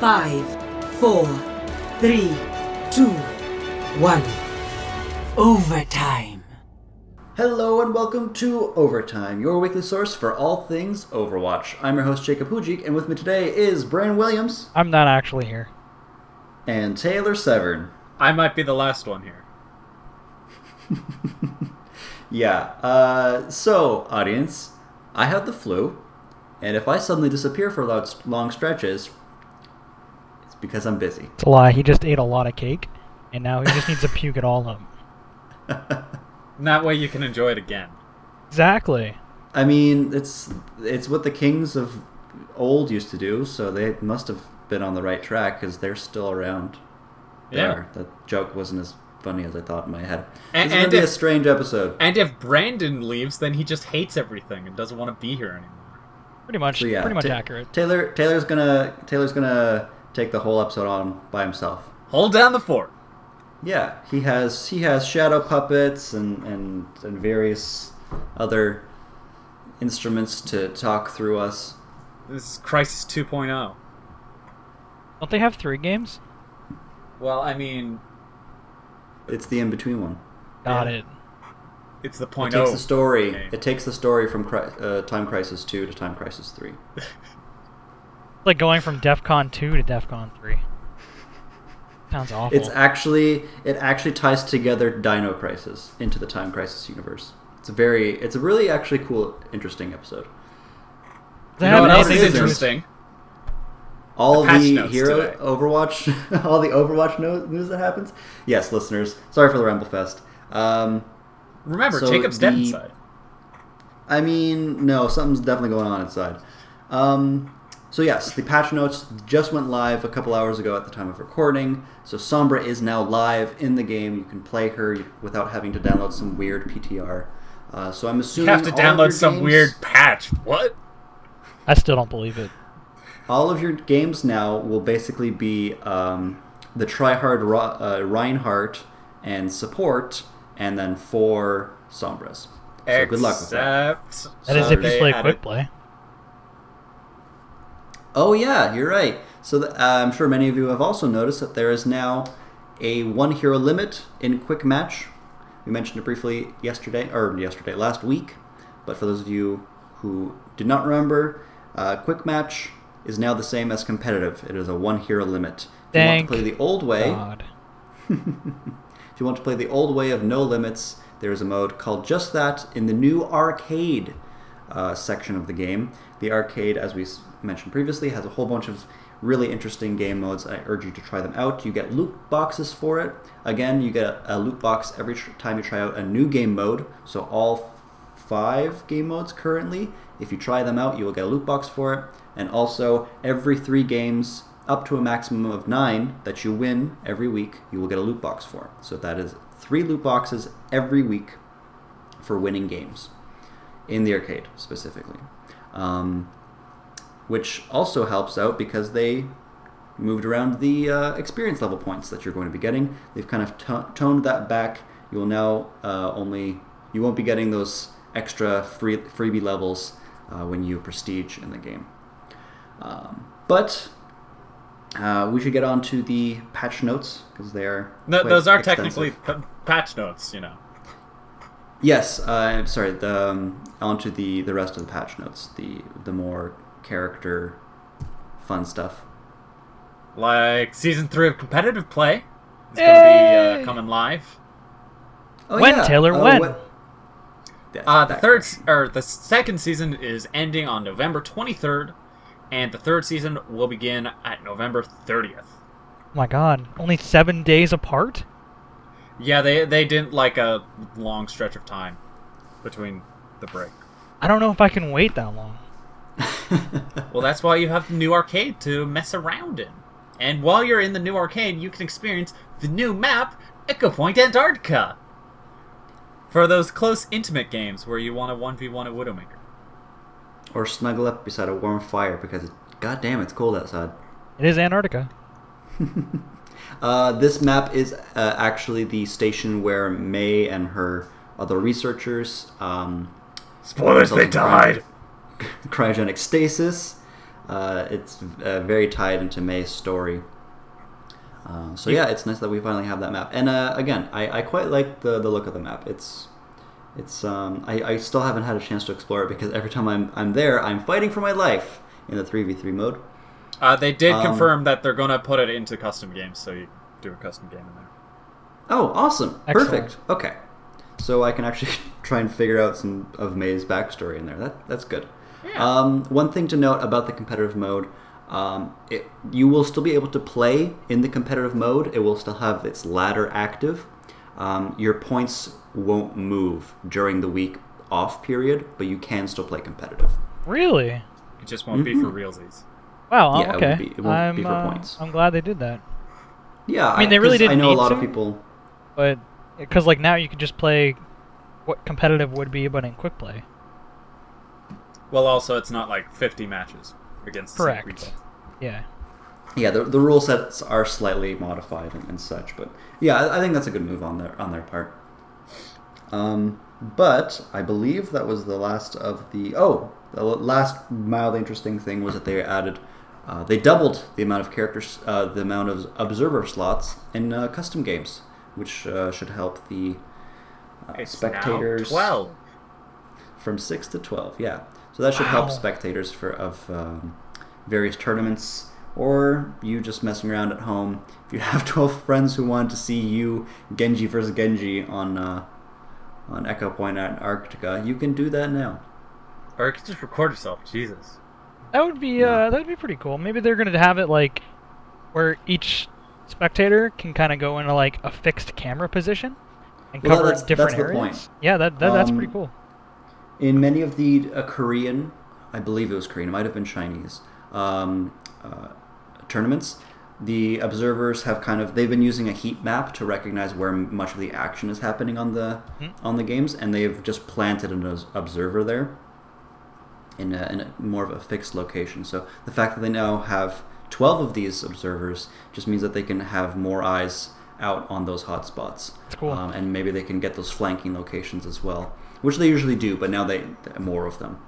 Five, four, three, two, one. Overtime. Hello and welcome to Overtime, your weekly source for all things Overwatch. I'm your host Jacob Hujik, and with me today is Brandon Williams I'm not actually here. and Taylor Severn. I might be the last one here. Yeah. Uh, so, audience, I have the flu, and if I suddenly disappear for long, long stretches, it's because I'm busy. It's a lie. He just ate a lot of cake, and now he just needs to puke it all up. And that way you can enjoy it again. Exactly. I mean, it's it's what the kings of old used to do, so they must have been on the right track because they're still around. They Yeah. are. That joke wasn't as funny as I thought in my head. And- this is gonna and be a strange episode. And if Brandon leaves, then he just hates everything and doesn't want to be here anymore. Pretty much. So yeah, pretty much Ta- accurate. Taylor Taylor's gonna Taylor's gonna take the whole episode on by himself. Hold down the fort. Yeah, he has he has shadow puppets and and, and various other instruments to talk through us. This is Crisis oh. 2.0. Don't they have three games? Well, I mean, It's the in between one. Got Yeah. it. it's the point. It takes oh. the story. game. It takes the story from Cri- uh, Time Crisis Two to Time Crisis Three. It's like going from DEF CON 2 to DEF CON 3. Sounds awful. It's actually it actually ties together Dino Crisis into the Time Crisis universe. It's a very it's a really actually cool, interesting episode. They You know have what else is to do with- interesting? all The the hero today. Overwatch, all the Overwatch news that happens. Yes, listeners, sorry for the ramble fest. Um, Remember, So Jacob's dead inside. I mean, no, something's definitely going on inside. Um, so yes, the patch notes just went live a couple hours ago at the time of recording. So Sombra is now live in the game. You can play her without having to download some weird PTR. Uh, so I'm assuming. You have to all of your download some games- weird patch. What? I still don't believe it. all of your games now will basically be um, the tryhard Ro- uh, Reinhardt and support, and then four Sombras. So good luck with that. Except That is So if you play added- quick play. Oh yeah, you're right. So th- uh, I'm sure many of you have also noticed that there is now a one hero limit in quick match. We mentioned it briefly yesterday, or yesterday, last week. But for those of you who did not remember, uh, quick match is now the same as competitive. It is a one hero limit. If you want to play the old way, if you want to play the old way of no limits, there is a mode called just that in the new arcade uh, section of the game. The arcade, as we mentioned previously, has a whole bunch of really interesting game modes. I urge you to try them out. You get loot boxes for it. Again, you get a, loot box every time you try out a new game mode. So all five game modes currently, if you try them out, you will get a loot box for it. And also, every three games up to a maximum of nine that you win every week, you will get a loot box for. So that is three loot boxes every week for winning games in the arcade specifically, um, which also helps out because they moved around the uh, experience level points that you're going to be getting. They've kind of to- toned that back. You will now uh, only you won't be getting those extra free freebie levels uh, when you prestige in the game. Um, but uh, we should get on to the patch notes because they are No, those are extensive. technically p- patch notes, you know. Yes, uh, I'm sorry. The, um, onto the the rest of the patch notes, the the more character fun stuff. Like season three of competitive play is going to be uh, coming live. Oh, When, Taylor, Uh, when? what- Yes, Uh, the third or the second season is ending on November 23rd, and the third season will begin at November 30th. Oh my god. Only seven days apart? Yeah, they they didn't like a long stretch of time between the break. I don't know if I can wait that long. Well, that's why you have the new arcade to mess around in. And while you're in the new arcade, you can experience the new map, Ecopoint Antarctica. For those close, intimate games where you want a 1v1 at Widowmaker. or snuggle up beside a warm fire because, god damn, it's cold outside. It is Antarctica. Uh, this map is uh, actually the station where Mei and her other researchers um, Spoilers, they died. cryogenic stasis. Uh, it's uh, very tied into Mei's story. Uh, so yeah, it's nice that we finally have that map. And uh, again, I, I quite like the, the look of the map. It's it's um, I, I still haven't had a chance to explore it because every time I'm I'm there, I'm fighting for my life in the three v three mode. Uh, they did Um, confirm that they're going to put it into custom games, so you do a custom game in there. Oh, awesome! Excellent. Perfect. Okay, so I can actually try and figure out some of Mei's backstory in there. That that's good. Yeah. Um, one thing to note about the competitive mode, um, it, you will still be able to play in the competitive mode. It will still have its ladder active. Um, your points won't move during the week off period, but you can still play competitive. Really? It just won't be for Mhm. realsies. Wow. Yeah, it okay. won't be- it won't I'm, be for uh. I'm glad they did that. Yeah, I mean, they really 'cause I didn't know a need lot of people. But because like now you could just play what competitive would be, but in quick play. Well, also, it's not like 50 matches against the same Correct. Yeah. Yeah, the, the rule sets are slightly modified and, and such, but yeah, I, I think that's a good move on their on their part. Um, but I believe that was the last of the oh, the last mildly interesting thing was that they added, uh, they doubled the amount of characters, uh, the amount of observer slots in uh, custom games, which uh, should help the uh, spectators 12. from six to twelve. Yeah, so that should help spectators for of um, various tournaments, or you just messing around at home. If you have twelve friends who want to see you Genji versus Genji on uh, on Ecopoint Antarctica, you can do that now. Or you could just record yourself. Jesus. That would be Yeah. uh that would be pretty cool. Maybe they're gonna have it like where each spectator can kind of go into like a fixed camera position and Well, cover that's- different that's areas. point. Yeah, that, that that's Um, pretty cool. In many of the uh, Korean, I believe it was Korean, it might have been Chinese um, uh, tournaments, the observers have kind of they've been using a heat map to recognize where much of the action is happening on the Hmm. on the games, and they've just planted an observer there in a, in a more of a fixed location. So the fact that they now have twelve of these observers just means that they can have more eyes out on those hotspots. Cool. Um, and maybe they can get those flanking locations as well, which they usually do, but now they more of them,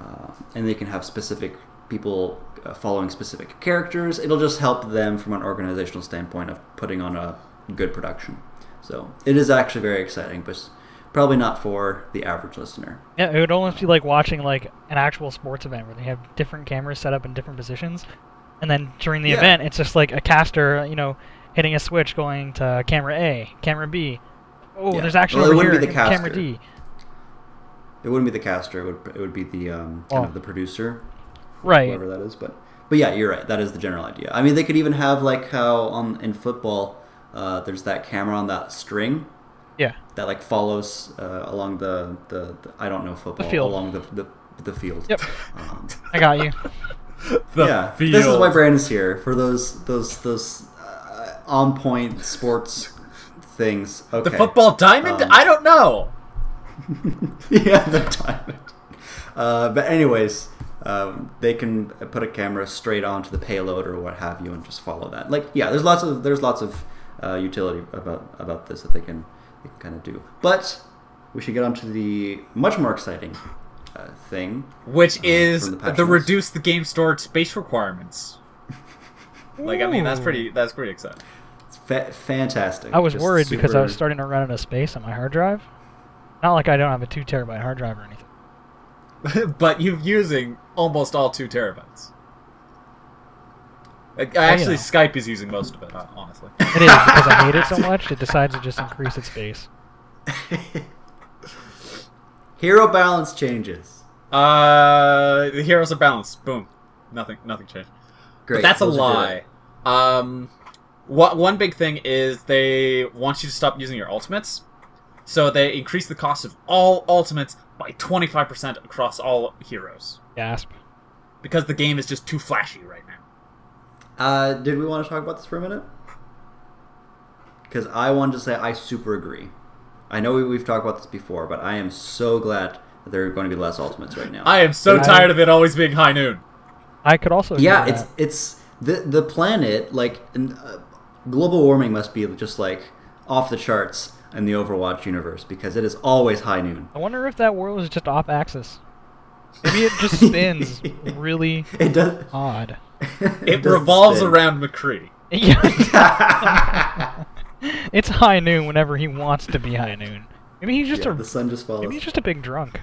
uh, and they can have specific people uh, following specific characters. It'll just help them from an organizational standpoint of putting on a good production. So it is actually very exciting, but probably not for the average listener. Yeah, it would almost be like watching like an actual sports event where they have different cameras set up in different positions, and then during the Yeah. event, it's just like a caster, you know, hitting a switch going to camera A, camera B. Oh, Yeah. there's actually Well, over here, be the camera. D. It wouldn't be the caster; it would it would be the um, kind Oh. of the producer, Right. whoever that is. But but yeah, you're right. That is the general idea. I mean, they could even have like how on in football, uh, there's that camera on that string Yeah. that like follows uh, along the, the, the I don't know football field. along the, the the field. Yep. Um, I got you. The yeah, field. this is why Brandon's here for those those those uh, on point sports things. Okay. The football diamond? Um, I don't know. yeah, the diamond. Uh, but anyways, um, they can put a camera straight onto the payload or what have you, and just follow that. Like, yeah, there's lots of there's lots of uh, utility about about this that they can they can kind of do. But we should get on to the much more exciting uh, thing. Which uh, is the the, reduce the game storage space requirements. Like, I mean, that's pretty. That's pretty exciting. It's fa- fantastic. I was Just worried because I was starting to run out of space on my hard drive. Not like I don't have a two terabyte hard drive or anything. but you're using almost all two terabytes. Like, Actually, yeah. Skype is using most of it, uh, honestly. It is because I hate it so much. It decides to just increase its base. Hero balance changes. Uh, the heroes are balanced. Boom. Nothing. Nothing changed. Great. But that's a those are lie. Um, what one big thing is they want you to stop using your ultimates, so they increase the cost of all ultimates by twenty five percent across all heroes Gasp. because the game is just too flashy right now. good. Uh, did we want to talk about this for a minute? Because I wanted to say I super agree. I know we, we've talked about this before, but I am so glad that there are going to be less ultimates right now. I am so But I- tired of it always being high noon. I could also. yeah, it's that. it's the the planet like in, uh, global warming must be just like off the charts in the Overwatch universe because it is always high noon. I wonder if that world is just off axis. Maybe it just spins really It does. odd. It, revolves spin. around McCree. Yeah. it's high noon whenever he wants to be high noon. Maybe he's just Yeah, a the sun just follows. maybe he's just a big drunk.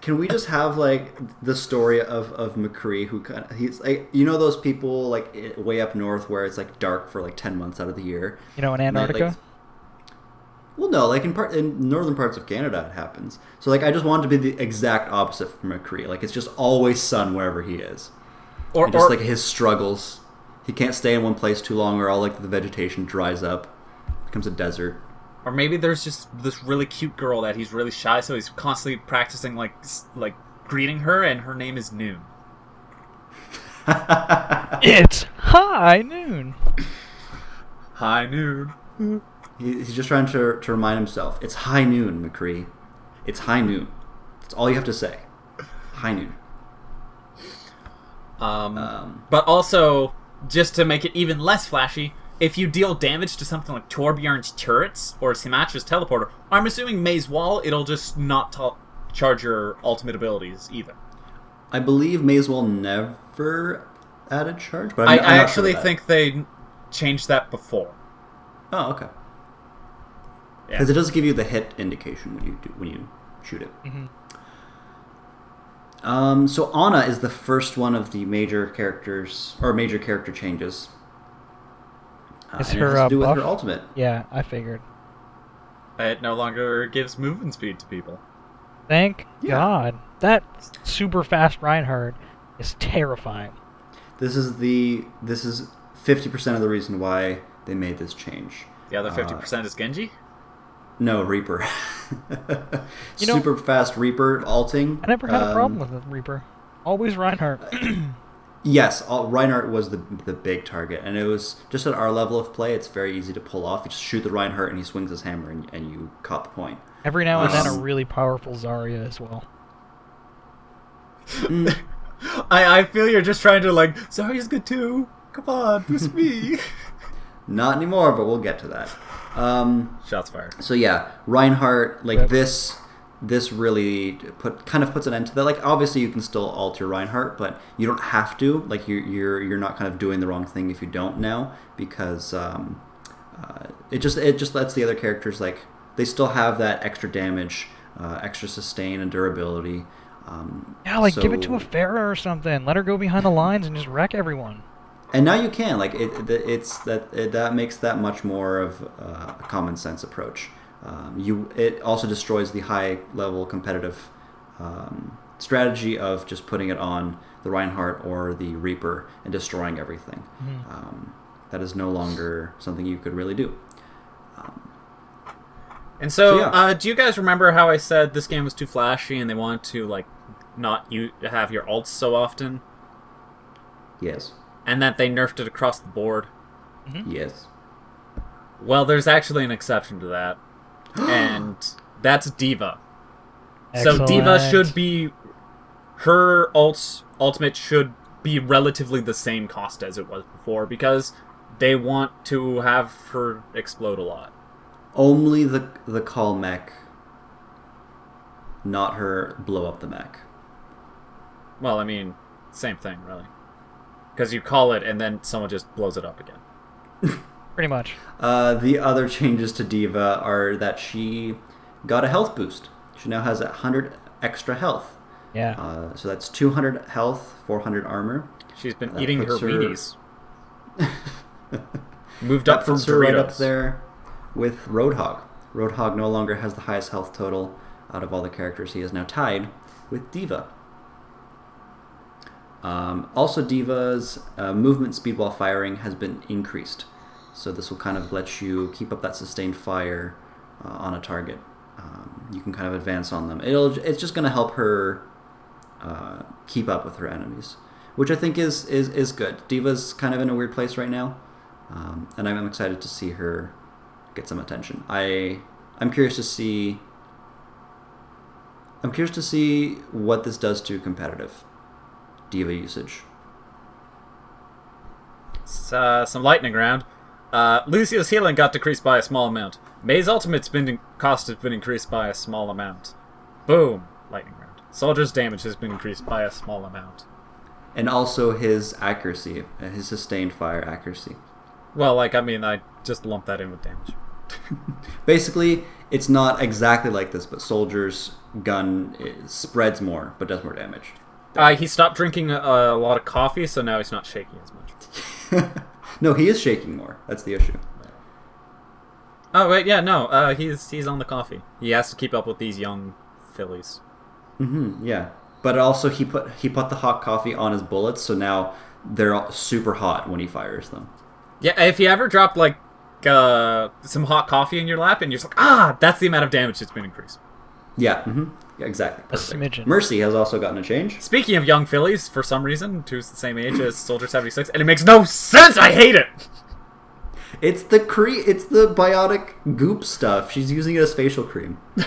Can we just have like the story of of McCree, who kind of he's like you know those people like way up north where it's like dark for like ten months out of the year. You know, in And, like- Antarctica. Well, no, like in part in northern parts of Canada, it happens. So like I just want to be the exact opposite from McCree. Like it's just always sun wherever he is. Or, And just or like his struggles, he can't stay in one place too long, or all like the vegetation dries up, becomes a desert. Or maybe there's just this really cute girl that he's really shy, so he's constantly practicing like like greeting her, and her name is Noon. It's high noon. Hi, Noon. He- He's just trying to, to remind himself it's high noon, McCree. It's high noon. That's all you have to say. High noon. Um, Um, but also, just to make it even less flashy, if you deal damage to something like Torbjorn's turrets or Symmetra's teleporter, I'm assuming Mei's wall, it'll just not ta- charge your ultimate abilities either. I believe Mei's wall never added charge, but I'm, I, I'm I not sure actually think they changed that before. Oh, okay. Yeah. Because it does give you the hit indication when you do, when you shoot it. Mhm. Um, so Ana is the first one of the major characters or major character changes. Uh, Is her, it has uh, to do with her ultimate. Yeah, I figured. It no longer gives movement speed to people. Thank Yeah. God. That super fast Reinhardt is terrifying. This is the this is fifty percent of the reason why they made this change. The other Uh, 50% is Genji? No, Reaper. You know- Super fast Reaper alting. I never had a um, problem with the Reaper. Always Reinhardt. Yes, all, Reinhardt was the the big target, and it was just at our level of play. It's very easy to pull off. You just shoot the Reinhardt, and he swings his hammer, and, and you caught the point. Every now and then, a Um, really powerful Zarya as well. Mm, I, I feel you're just trying to, like, Zarya's good too. Come on, boost me. not anymore, but we'll get to that. Um, Shots fired. so yeah, Reinhardt, like Yep. this, this really put kind of puts an end to that. Like obviously you can still alter Reinhardt, but you don't have to. Like you're you're you're not kind of doing the wrong thing if you don't now because um, uh, it just it just lets the other characters like they still have that extra damage, uh, extra sustain and durability. Um, Yeah, like give it to a Pharah or something. Let her go behind the lines and just wreck everyone. And now you can like it, it it's that it, that makes that much more of uh, a common sense approach um, you it also destroys the high level competitive um, strategy of just putting it on the Reinhardt or the Reaper and destroying everything Mhm. um, that is no longer something you could really do And so, So, yeah. uh, do you guys remember how I said this game was too flashy and they wanted to, like, not you have your alts so often? yes And that they nerfed it across the board? Mm-hmm. yes Well, there's actually an exception to that. and that's D.Va. So D.Va should be her ults ultimate should be relatively the same cost as it was before because they want to have her explode a lot. only the the call mech not her blow up the mech Well, I mean, same thing, really. Because you call it and then someone just blows it up again. Pretty much. Uh, the other changes to D.Va are that she got a health boost. She now has 100 extra health. Yeah. Uh, so that's 200 health, 400 armor. She's been That eating her puts her- weenies. Moved up from puts her right up there with Roadhog. Roadhog no longer has the highest health total out of all the characters. He is now tied with D.Va. Um, also, D.Va's uh, movement speed while firing has been increased. So this will kind of let you keep up that sustained fire uh, on a target. Um, you can kind of advance on them. It'll it's just going to help her uh, keep up with her enemies, which I think is is is good. D.Va's kind of in a weird place right now, um, and I'm excited to see her get some attention. I I'm curious to see. I'm curious to see what this does to competitive D.Va usage. Uh, some lightning round. Uh, Lucio's healing got decreased by a small amount. Mei's ultimate's been cost has been increased by a small amount. Boom, lightning round. Soldier's damage has been increased by a small amount. and also his accuracy, uh, his sustained fire accuracy. Well, like I mean, I just lumped that in with damage. Basically, it's not exactly like this, but Soldier's gun spreads more, but does more damage. Uh, he stopped drinking a, a lot of coffee, so now he's not shaking as much. no, he is shaking more. That's the issue. Oh wait, yeah, no, uh, he's he's on the coffee. He has to keep up with these young fillies. hmm yeah, but also he put he put the hot coffee on his bullets, so now they're all super hot when he fires them. Yeah, if you ever drop like uh, some hot coffee in your lap and you're just like, ah, that's the amount of damage that's been increased. Yeah, hmm yeah exactly. Perfect. Mercy has also gotten a change. Speaking of young fillies, for some reason, two's the same age as Soldier 76, and it makes no sense! I hate it! It's the cre- It's the biotic goop stuff. She's using it as facial cream.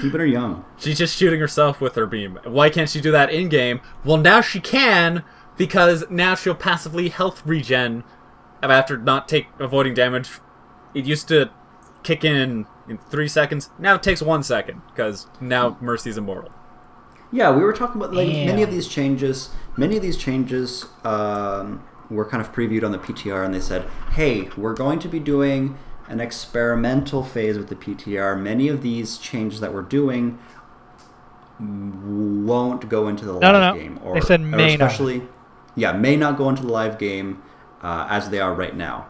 Keeping her young. She's just shooting herself with her beam. Why can't she do that in game? Well, now she can, because now she'll passively health regen after not take avoiding damage. It used to kick in in three seconds. Now it takes one second, because now Mercy's immortal. Yeah, we were talking about like many of these changes. Many of these changes um, were kind of previewed on the PTR, and they said, "Hey, we're going to be doing an experimental phase with the PTR. Many of these changes that we're doing won't go into the No, live no, no. game, or They said or may not. especially, yeah, may not go into the live game uh, as they are right now.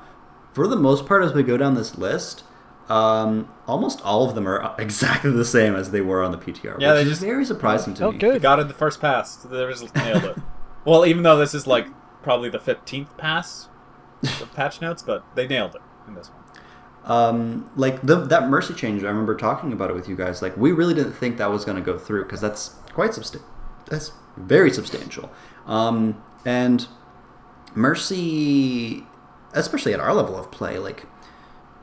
For the most part, as we go down this list." Um, almost all of them are exactly the same as they were on the PTR. Yeah, which they is just- very surprising to Oh, me. good. Got it the first pass. They just nailed it. well, even though this is like probably the 15th pass of patch notes, but they nailed it in this one. um, like the, that mercy change i remember talking about it with you guys like we really didn't think that was going to go through because that's quite substantial. that's very substantial um, and mercy especially at our level of play like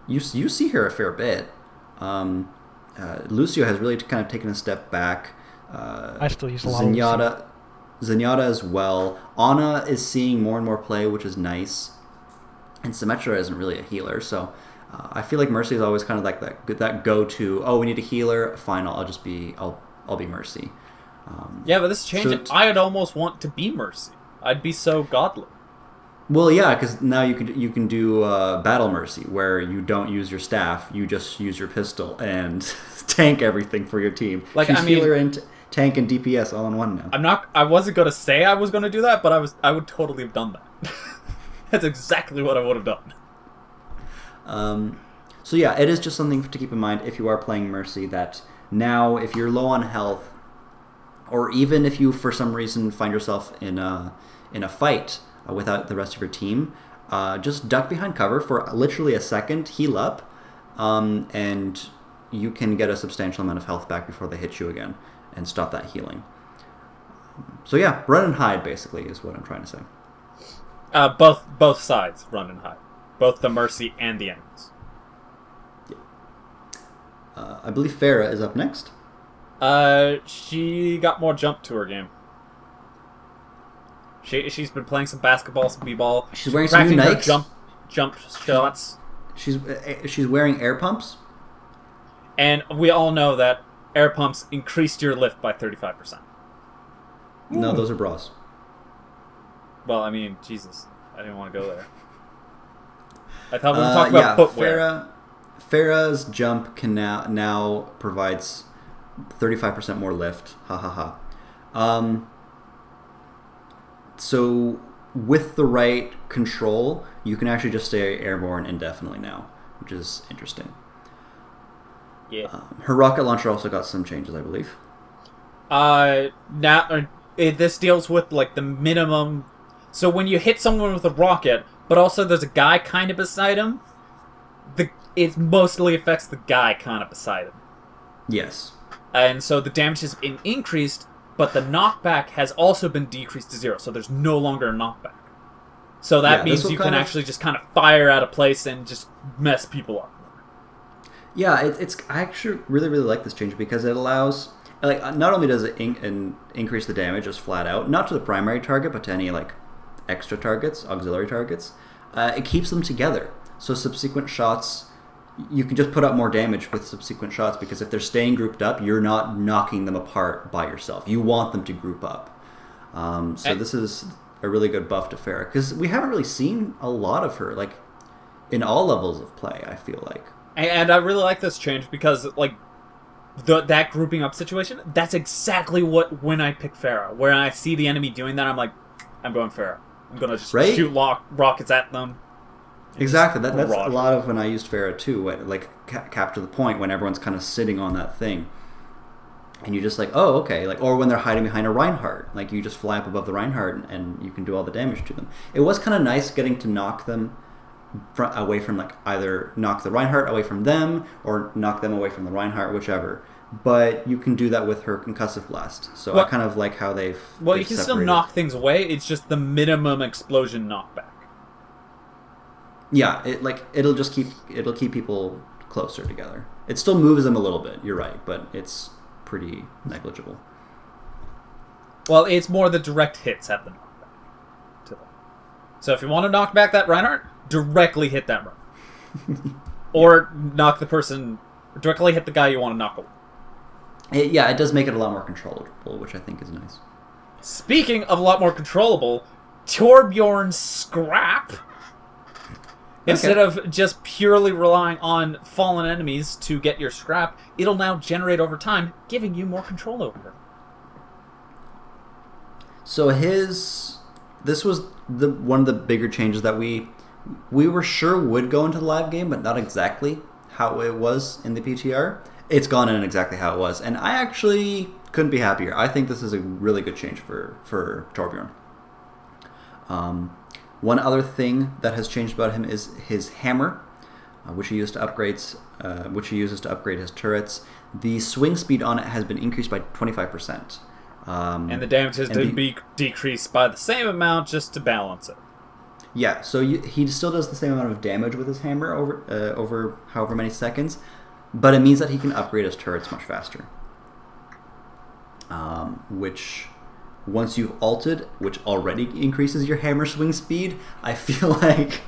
you, you see her a fair bit um, uh, lucio has really kind of taken a step back uh, I still use a lot of Zenyatta, Zenyatta as well. Ana is seeing more and more play, which is nice. And Symmetra isn't really a healer, so uh, I feel like Mercy is always kind of like that that go to. Oh, we need a healer. Fine, I'll, I'll just be I'll I'll be Mercy. Um, Yeah, but this change, So it, t- I'd almost want to be Mercy. I'd be so godly. Well, yeah, because now you can you can do uh, battle mercy where you don't use your staff, you just use your pistol and tank everything for your team. Like, She's I mean- healer and t- tank and DPS all in one now. I'm not. I wasn't gonna say I was gonna do that, but I was. I would totally have done that. That's exactly what I would have done. Um, so yeah, it is just something to keep in mind if you are playing Mercy that now if you're low on health, or even if you for some reason find yourself in a in a fight uh, without the rest of your team, uh, just duck behind cover for literally a second, heal up, um, and you can get a substantial amount of health back before they hit you again and stop that healing. So yeah, run and hide basically is what I'm trying to say. Uh, both both sides run and hide, both the Mercy and the enemies. Uh, I believe Pharah is up next. Uh, she got more jump to her game. She she's been playing some basketball, some b-ball. She's wearing some new practicing her Nikes. jump jump shots, She's uh, she's wearing air pumps. and we all know that air pumps increased your lift by thirty five percent. No, those are bras. Well, I mean, Jesus, I didn't want to go there. I thought we were Uh, talking about yeah, footwear. Pharah, Pharah's jump can now now provides thirty five percent more lift. Ha ha ha. Um, so with the right control, you can actually just stay airborne indefinitely now, which is interesting. Yeah. Um, her rocket launcher also got some changes, I believe. Uh, now uh, it, this deals with like the minimum. So when you hit someone with a rocket, but also there's a guy kind of beside him, the it mostly affects the guy kind of beside him, Yes. and so the damage has been increased, but the knockback has also been decreased to zero. So there's no longer a knockback. So that Yeah, means you can of- actually just kind of fire out of place and just mess people up. Yeah, it, it's I actually really really like this change because it allows like uh, not only does it in, in, increase the damage just flat out, not to the primary target, but to any like extra targets, auxiliary targets. Uh, it keeps them together, so subsequent shots you can just put up more damage with subsequent shots because if they're staying grouped up, you're not knocking them apart by yourself. You want them to group up. Um, so And- this is a really good buff to Pharah because we haven't really seen a lot of her like in all levels of play. I feel like. And, and I really like this change because like the, that grouping up situation. That's exactly what when I pick Pharah. Where I see the enemy doing that, I'm like, I'm going Pharah. I'm gonna just Right? shoot lock, rockets at them. Exactly. That, that's a lot of when I used Pharah too. Like ca- capture the point when everyone's kind of sitting on that thing, and you're just like, oh, okay, like or when they're hiding behind a Reinhardt, like you just fly up above the Reinhardt and, and you can do all the damage to them. It was kind of nice getting to knock them fr- away from like either knock the Reinhardt away from them or knock them away from the Reinhardt, whichever. But you can do that with her concussive blast. So Well- I kind of like how they've. Well, they've you can still knock things away. It's just the minimum explosion knockback. Yeah, it like it'll just keep it'll keep people closer together. It still moves them a little bit. You're right, but it's pretty negligible. Well, it's more the direct hits have the knockback to them. So if you want to knock back that Reinhardt, directly hit that Reinhardt. or knock the person, directly hit the guy you want to knock away. It, yeah, it does make it a lot more controllable, which I think is nice. Speaking of a lot more controllable, Torbjorn's scrap. Instead of just purely relying on fallen enemies to get your scrap, it'll now generate over time, giving you more control over her. So his this was the one of the bigger changes that we we were sure would go into the live game, but not exactly how it was in the PTR. It's gone in exactly how it was, and I actually couldn't be happier. I think this is a really good change for for Torbjorn. Um, one other thing that has changed about him is his hammer, uh, which he used to upgrades, uh, which he uses to upgrade his turrets. The swing speed on it has been increased by twenty five percent. Um, And the damage has the- be decreased by the same amount just to balance it. Yeah, so you, he still does the same amount of damage with his hammer over uh, over however many seconds, but it means that he can upgrade his turrets much faster. Um, which, once you've alted, which already increases your hammer swing speed, I feel like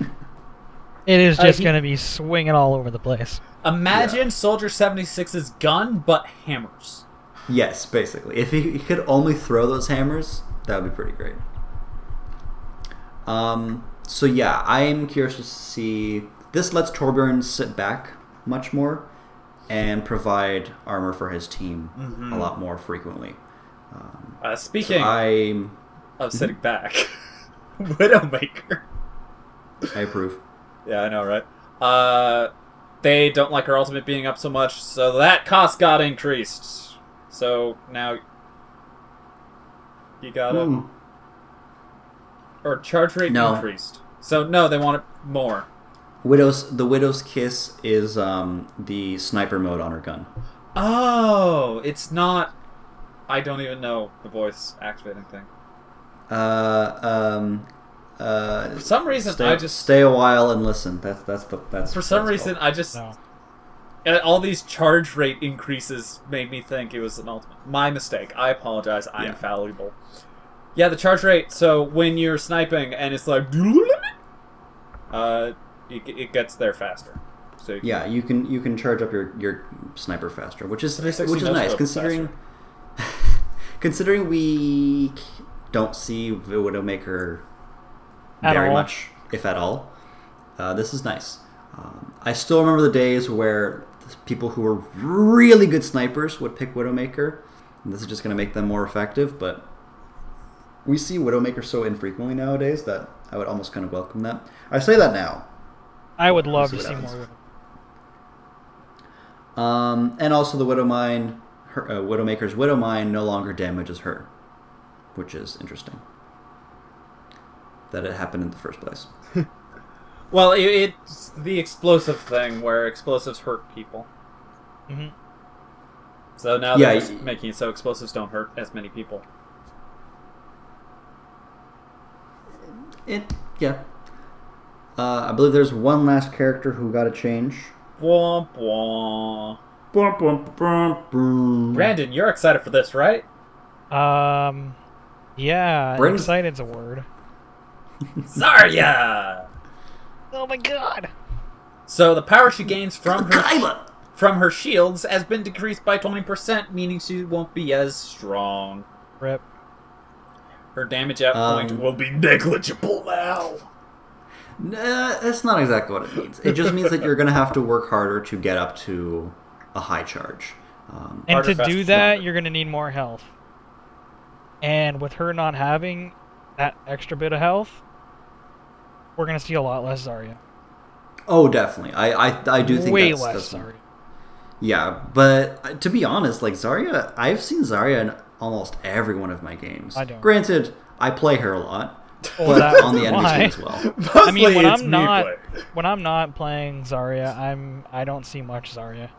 It is Uh, just he- going to be swinging all over the place. Imagine Soldier 76's gun, but hammers. yes, basically, if he, he could only throw those hammers, that would be pretty great. Um, so yeah, I'm curious to see. This lets Torbjorn sit back much more and provide armor for his team Mhm. a lot more frequently. Um, Uh, so speaking I of sitting back, Widowmaker. I approve. Yeah, I know, right? Uh, they don't like her ultimate being up so much, so that cost got increased. So now you gotta Hmm. or charge rate No. increased. So no, they want it more. Widow's the Widow's Kiss is um, the sniper mode on her gun. Oh, it's not. I don't even know the voice activating thing. Uh, um, uh, For some reason, stay, I just stay a while and listen. That's that's the that's for some that's reason called. I just No. uh, all these charge rate increases made me think it was an ultimate. My mistake. I apologize. I'm Yeah. fallible. Yeah, the charge rate. So when you're sniping and it's like, uh, it, it gets there faster. So you can- Yeah, you can you can charge up your, your sniper faster, which is which is nice scope considering considering we don't see Widowmaker At very all. much, if at all. Uh, this is nice. Um, I still remember the days where people who were really good snipers would pick Widowmaker. And this is just going to make them more effective, but we see Widowmaker so infrequently nowadays that I would almost kind of welcome that. I say that now. I would love see to see happens. more. Um, and also the Widowmine, her, uh, Widowmaker's Widowmine no longer damages her, which is interesting. That it happened in the first place. Well, it, it's the explosive thing where explosives hurt people. hmm So now Yeah, they're just y- making it so explosives don't hurt as many people. It, yeah. Uh, I believe there's one last character who got a change. Bwah, bwah. Brandon, you're excited for this, right? Um, yeah, Brings- excited's a word. Zarya! Oh my god! So the power she gains from her Kaiba! from her shields has been decreased by 20%, meaning she won't be as strong. Rip. Her damage at Um, point will be negligible now. Nah, that's not exactly what it means. It just means that you're going to have to work harder to get up to a high charge. Um, And to do that, stronger. you're going to need more health. And with her not having that extra bit of health, we're going to see a lot less Zarya. oh, definitely. I, I, I do think Way that's, less that's Zarya. Yeah, but uh, to be honest, like Zarya, I've seen Zarya in almost every one of my games. I don't. Granted, I play her a lot, Well, but on the enemy why. team as well. I mean, when I'm me not playing. when I'm not playing Zarya, I'm I don't see much Zarya.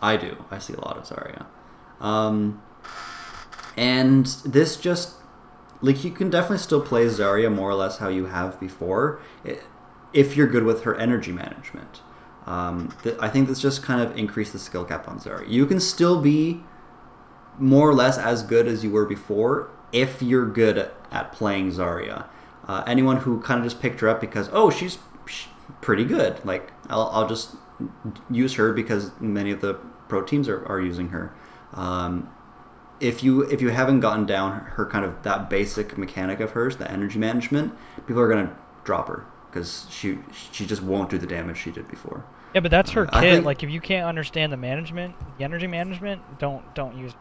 I do. I see a lot of Zarya. Um, and this just like you can definitely still play Zarya more or less how you have before, if you're good with her energy management. Um, th- I think this just kind of increased the skill cap on Zarya. You can still be more or less as good as you were before if you're good at playing Zarya. Uh, anyone who kind of just picked her up because oh she's pretty good, like I'll, I'll just use her because many of the pro teams are, are using her. Um, if you if you haven't gotten down her kind of that basic mechanic of hers, the energy management, people are gonna drop her because she she just won't do the damage she did before. Yeah, but that's her Uh, kit. think- Like if you can't understand the management, the energy management, don't don't use.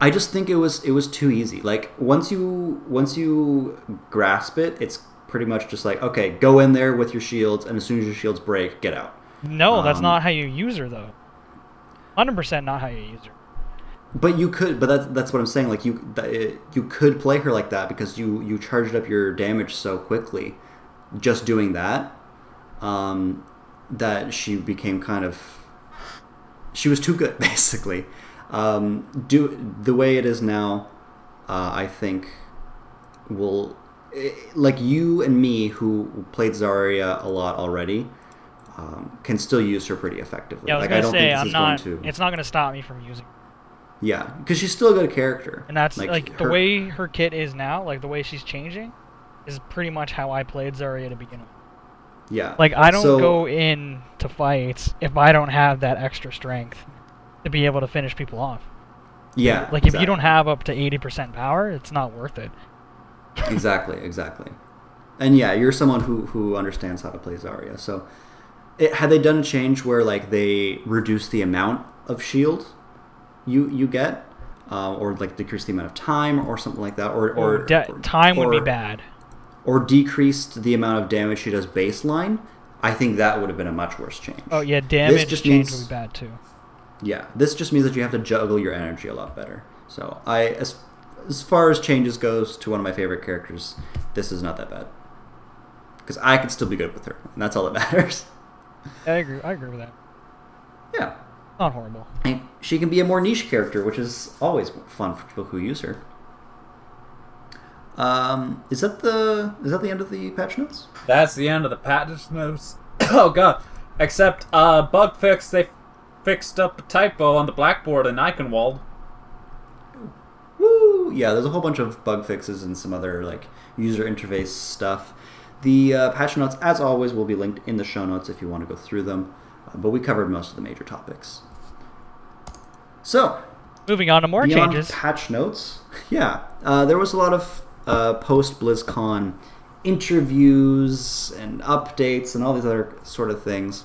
I just think it was it was too easy. Like once you once you grasp it, it's pretty much just like okay, go in there with your shields, and as soon as your shields break, get out. No, that's Um, not how you use her though. Hundred percent not how you use her. But you could, but that's that's what I'm saying. Like you, th- you could play her like that because you you charged up your damage so quickly, just doing that, um, that she became kind of, she was too good basically. Um, do the way it is now, uh, I think, will eh, like you and me who played Zarya a lot already. Um, can still use her pretty effectively. Yeah, I was like gonna I don't say think this I'm is not. going to. It's not gonna stop me from using. her. Yeah, because she's still a good character. And that's like, the her- way her kit is now, like the way she's changing, is pretty much how I played Zarya to begin with. Yeah. Like I don't So- go in to fights if I don't have that extra strength to be able to finish people off. Yeah. Like if you don't have up to 80% power, it's not worth it. exactly, exactly. And yeah, you're someone who who understands how to play Zarya. So, it, had they done a change where like they reduce the amount of shield you you get, uh, or like decrease the amount of time, or something like that, or or, Or de- or- time would be bad. or decreased the amount of damage she does baseline, I think that would have been a much worse change. Oh yeah, damage just change means- would be bad too. Yeah, this just means that you have to juggle your energy a lot better. So I, as as far as changes goes to one of my favorite characters, this is not that bad. Because I could still be good with her, and that's all that matters. I agree. I agree with that. Yeah, Not horrible. and she can be a more niche character, which is always fun for people who use her. Um, is that the is that the end of the patch notes? That's the end of the patch notes. oh god. Except uh bug fix they fixed up a typo on the blackboard in Eichenwalde. Woo! Yeah, there's a whole bunch of bug fixes and some other like user interface stuff. The uh, patch notes, as always, will be linked in the show notes if you want to go through them. Uh, but we covered most of the major topics. So, Moving on to more changes. patch notes, yeah, uh, there was a lot of uh, post BlizzCon interviews and updates and all these other sort of things.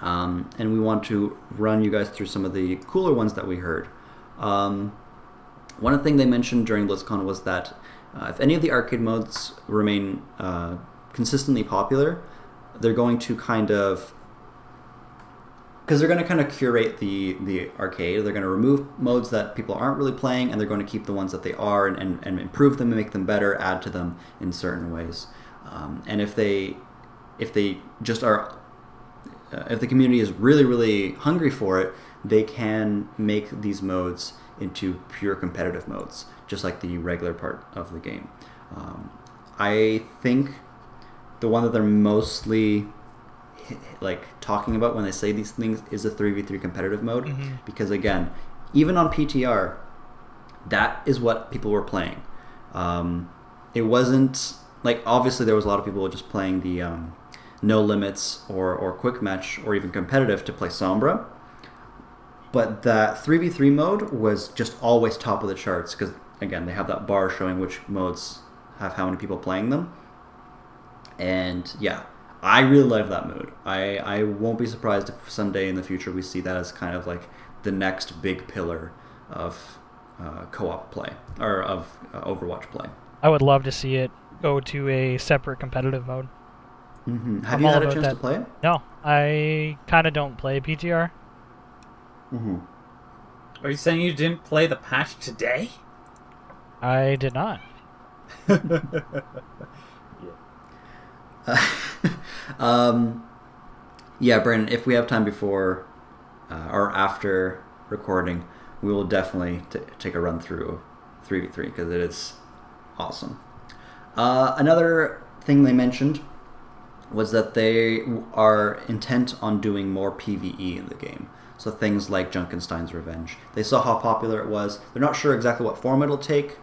Um, and we want to run you guys through some of the cooler ones that we heard. Um, one thing they mentioned during BlizzCon was that uh, if any of the arcade modes remain uh, consistently popular, they're going to kind of because they're going to kind of curate the the arcade. They're going to remove modes that people aren't really playing, and they're going to keep the ones that they are and, and, and improve them and make them better, add to them in certain ways. Um, and if they if they just are uh, if the community is really really hungry for it, they can make these modes into pure competitive modes, just like the regular part of the game. Um, I think the one that they're mostly like talking about when they say these things is a 3v3 competitive mode Mhm. because again even on ptr that is what people were playing um, it wasn't like obviously there was a lot of people just playing the um, no limits or, or quick match or even competitive to play Sombra. But that 3v3 mode was just always top of the charts because, again, they have that bar showing which modes have how many people playing them. And yeah, I really love that mode. I, I won't be surprised if someday in the future we see that as kind of like the next big pillar of uh, co-op play or of uh, Overwatch play. I would love to see it go to a separate competitive mode. Mm-hmm. Have I'm you had a chance to play it? No, I kind of don't play PTR. Mm-hmm. Are you saying you didn't play the patch today? I did not. yeah. um, yeah, Brandon, if we have time before uh, or after recording, we will definitely t- take a run through 3v3 because it is awesome. Uh, another thing they mentioned was that they are intent on doing more PvE in the game. So things like Junkenstein's Revenge. They saw how popular it was. They're not sure exactly what form it'll take.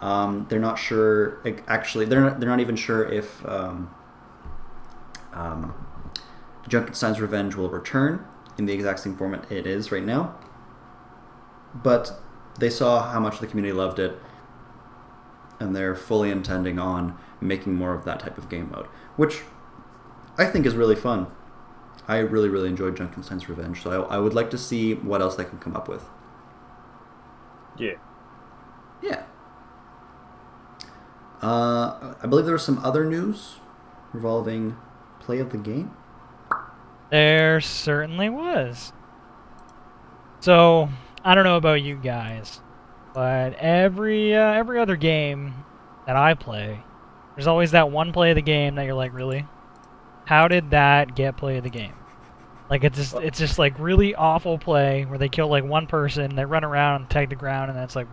Um, they're not sure. Actually, they're not, they're not even sure if um, um, Junkenstein's Revenge will return in the exact same format it is right now. But they saw how much the community loved it, and they're fully intending on making more of that type of game mode, which I think is really fun. I really, really enjoyed Junkenstein's Revenge, so I, I would like to see what else they can come up with. Yeah. Yeah. Uh, I believe there was some other news revolving play of the game. There certainly was. So I don't know about you guys, but every uh, every other game that I play, there's always that one play of the game that you're like, really, how did that get play of the game? Like it's just it's just like really awful play where they kill like one person, they run around and tag the ground, and that's like,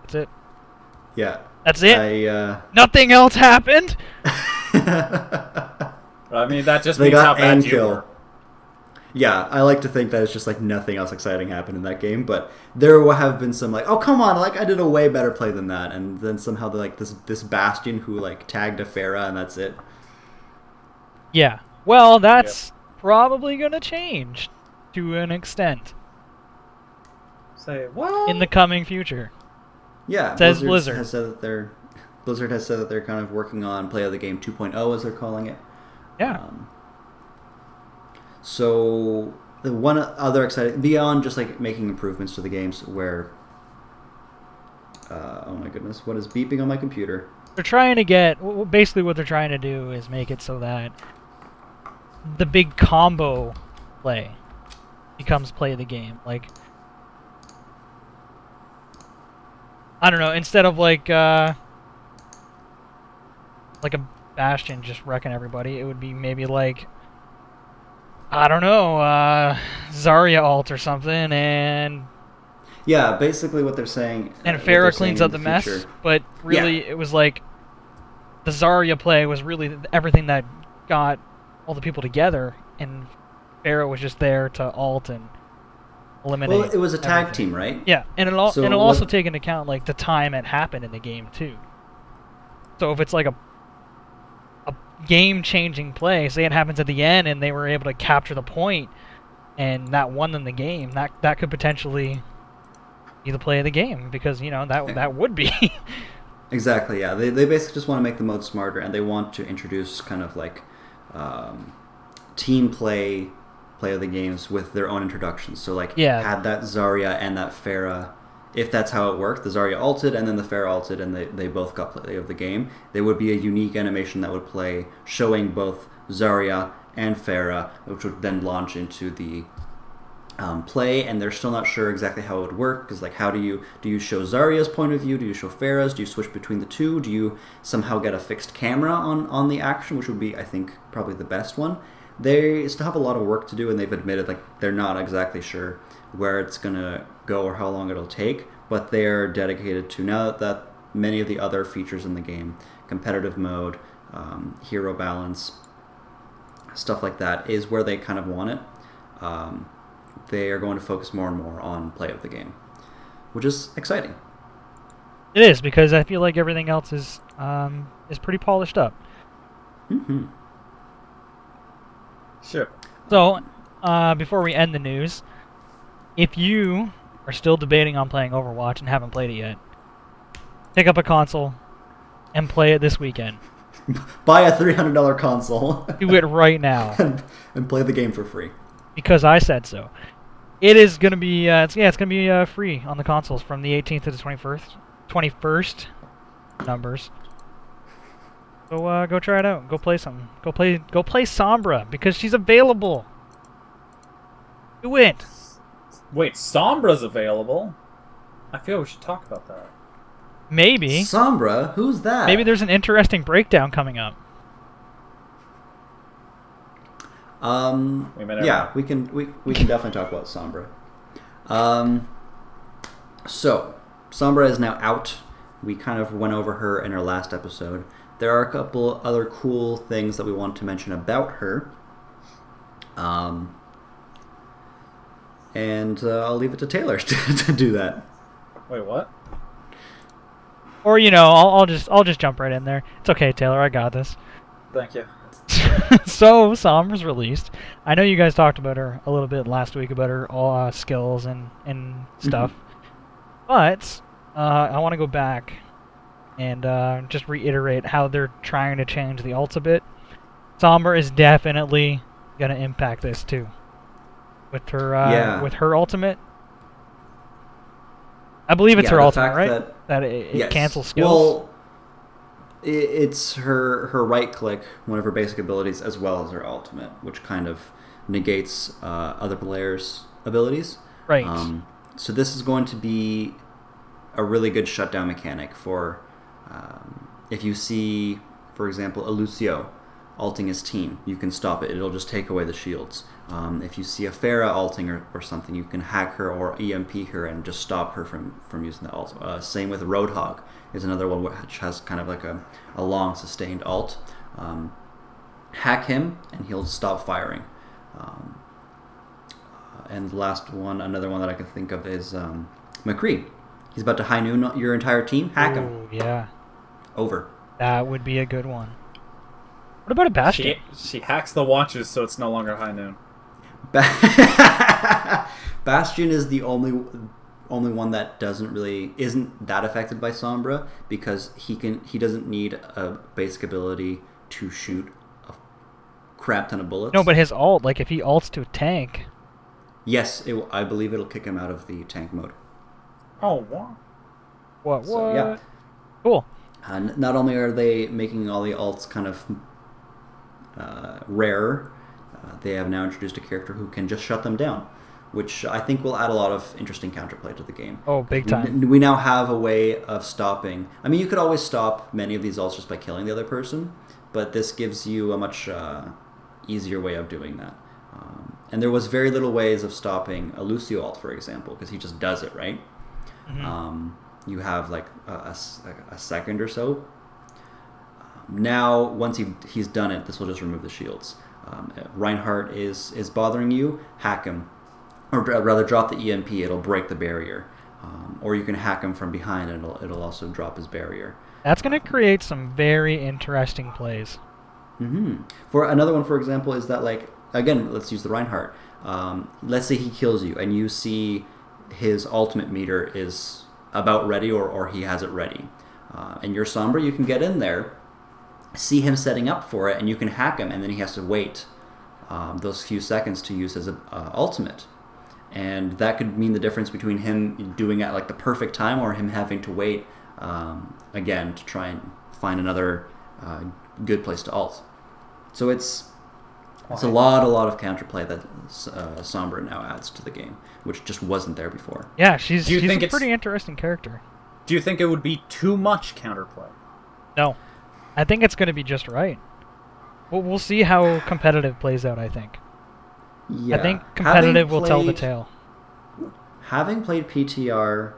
that's it. Yeah. That's it. I, uh, Nothing else happened. I mean, that just they means how got bad and you kill. were. Yeah, I like to think that it's just like nothing else exciting happened in that game, but there will have been some like, oh come on, like I did a way better play than that, and then somehow they like this this Bastion who like tagged a Pharah and that's it. Yeah. Well, that's probably gonna change to an extent Say what? in the coming future. Yeah, Says Blizzard Blizzard. has said that they're Blizzard has said that they're kind of working on Play of the Game 2.0 as they're calling it. Yeah. Um, so the one other exciting beyond just like making improvements to the games where uh, oh my goodness, what is beeping on my computer? They're trying to get w- w- basically what they're trying to do is make it so that the big combo play becomes play of the game. Like I don't know, instead of like uh like a Bastion just wrecking everybody, it would be maybe like I don't know, uh Zarya alt or something and Yeah, basically what they're saying. and uh, Pharah cleans up the, mess. future- But really, it was like the Zarya play was really everything that got all the people together, and Pharah was just there to alt and eliminate. Well, it was a tag everything. team, right? Yeah, and it'll, So and it'll also take into account like the time it happened in the game too. So if it's like a a game-changing play, say it happens at the end, and they were able to capture the point, and that won them the game, that that could potentially be the play of the game because you know that that would be. Exactly. Yeah, they they basically just want to make the mode smarter, and they want to introduce kind of like um, team play play of the games with their own introductions. So like Yeah. had that Zarya and that Pharah. If that's how it worked, the Zarya ulted and then the Pharah ulted, and they, they both got play of the game. There would be a unique animation that would play showing both Zarya and Pharah, which would then launch into the um, play, and they're still not sure exactly how it would work. Because like, how do you do you show Zarya's point of view? Do you show Pharah's? Do you switch between the two? Do you somehow get a fixed camera on on the action, which would be, I think, probably the best one. They still have a lot of work to do, and they've admitted like they're not exactly sure where it's gonna go or how long it'll take. But they're dedicated to now that, many of the other features in the game, competitive mode, um, hero balance, stuff like that, is where they kind of want it. Um, they are going to focus more and more on play of the game, which is exciting. it is because I feel like everything else is um, is pretty polished up. hmm Sure. So, uh, before we end the news, if you are still debating on playing Overwatch and haven't played it yet, pick up a console and play it this weekend. Buy a three hundred dollar console Do it right now and, and play the game for free. because I said so. It is gonna be, uh, it's, yeah, it's gonna be uh, free on the consoles from the 18th to the 21st. 21st numbers. So uh, go try it out. Go play some. Go play. Go play Sombra because she's available. Do it. Wait, Sombra's available. I feel we should talk about that. Maybe. Sombra, who's that? Maybe there's an interesting breakdown coming up. Um, We may never yeah, we can we, we can definitely talk about Sombra. Um, so Sombra is now out. We kind of went over her in our last episode. There are a couple other cool things that we want to mention about her. Um, and uh, I'll leave it to Taylor to, to do that. Wait, what? Or you know, I'll, I'll just I'll just jump right in there. It's okay, Taylor. I got this. Thank you. so Sombra's released. I know you guys talked about her a little bit last week about her uh, skills and and stuff, but uh, I want to go back and uh, just reiterate how they're trying to change the ults a bit. Sombra is definitely gonna impact this too. With her uh, Yeah. with her ultimate. I believe it's Yeah, her ultimate, right? that- That, it, it Yes. cancels skills. Well, it's her her right click, one of her basic abilities, as well as her ultimate, which kind of negates uh, other players' abilities. right. Um, so this is going to be a really good shutdown mechanic for um, if you see, for example, a Lucio alting his team, you can stop it. It'll just take away the shields. Um, if you see a Pharah alting or, or something, you can hack her or EMP her and just stop her from, from using the ult. Uh, same with Roadhog is another one which has kind of like a, a long sustained alt. Um, hack him and he'll stop firing. Um, uh, and the last one, another one that I can think of is um, McCree. He's about to high noon your entire team. Hack him. Yeah. Over. That would be a good one. What about a Bastion? She she hacks the watches so it's no longer high noon. Ba- Bastion is the only only one that doesn't really isn't that affected by Sombra because he can he doesn't need a basic ability to shoot a crap ton of bullets. No, but his alt like if he ults to a tank, yes, it, I believe it'll kick him out of the tank mode. Oh, wow. what? So, what? yeah. Cool. And not only are they making all the alts kind of uh, rare, uh, they have now introduced a character who can just shut them down, which I think will add a lot of interesting counterplay to the game. Oh, big We- time. We now have a way of stopping. I mean, you could always stop many of these alts just by killing the other person, but this gives you a much uh, easier way of doing that. Um, and there was very little ways of stopping a Lucio alt, for example, because he just does it, right? Mhm. Um, you have like a second or so. Um, now, once he, he's done it, this will just remove the shields. Um, uh, Reinhardt is is bothering you, hack him, or rather drop the EMP. It'll break the barrier, um, or you can hack him from behind, and it'll it'll also drop his barrier. That's gonna create some very interesting plays. hmm For another one, for example, is that like again, let's use the Reinhardt. Um, let's say he kills you, and you see his ultimate meter is about ready, or or he has it ready, uh, and you're Sombra. You can get in there, see him setting up for it, and you can hack him, and then he has to wait um, those few seconds to use his uh, ultimate. And that could mean the difference between him doing it at like the perfect time or him having to wait um, again to try and find another uh, good place to ult. So it's it's a lot, a lot of counterplay that uh, Sombra now adds to the game, which just wasn't there before. Yeah, she's Do you she's think a pretty interesting character. Do you think it would be too much counterplay? No, I think it's gonna be just right. We'll, we'll see how competitive plays out. I think. Yeah. I think Having competitive will tell the tale. Having played PTR,